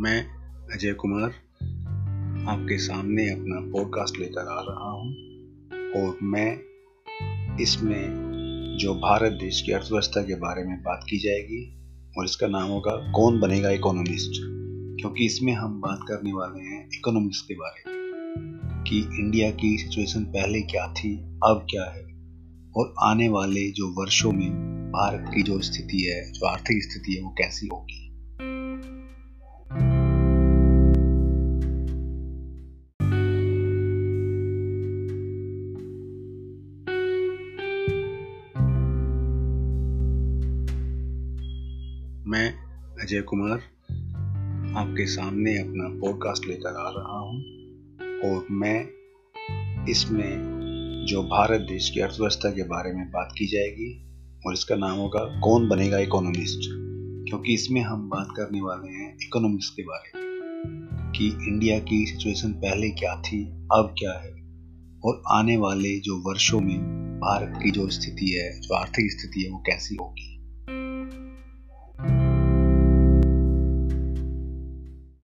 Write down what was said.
मैं अजय कुमार आपके सामने अपना पॉडकास्ट लेकर आ रहा हूँ और मैं इसमें जो भारत देश की अर्थव्यवस्था के बारे में बात की जाएगी और इसका नाम होगा कौन बनेगा इकोनॉमिस्ट क्योंकि इसमें हम बात करने वाले हैं इकोनॉमिक्स के बारे में, कि इंडिया की सिचुएशन पहले क्या थी, अब क्या है, और आने वाले जो वर्षों में भारत की जो स्थिति है, जो आर्थिक स्थिति है, वो कैसी होगी। मैं अजय कुमार आपके सामने अपना पॉडकास्ट लेकर आ रहा हूँ और मैं इसमें जो भारत देश की अर्थव्यवस्था के बारे में बात की जाएगी और इसका नाम होगा कौन बनेगा इकोनॉमिस्ट क्योंकि इसमें हम बात करने वाले हैं इकोनॉमिक्स के बारे में, कि इंडिया की सिचुएशन पहले क्या थी, अब क्या है, और आने वाले जो वर्षों में भारत की जो स्थिति है, जो आर्थिक स्थिति है, वो कैसी होगी।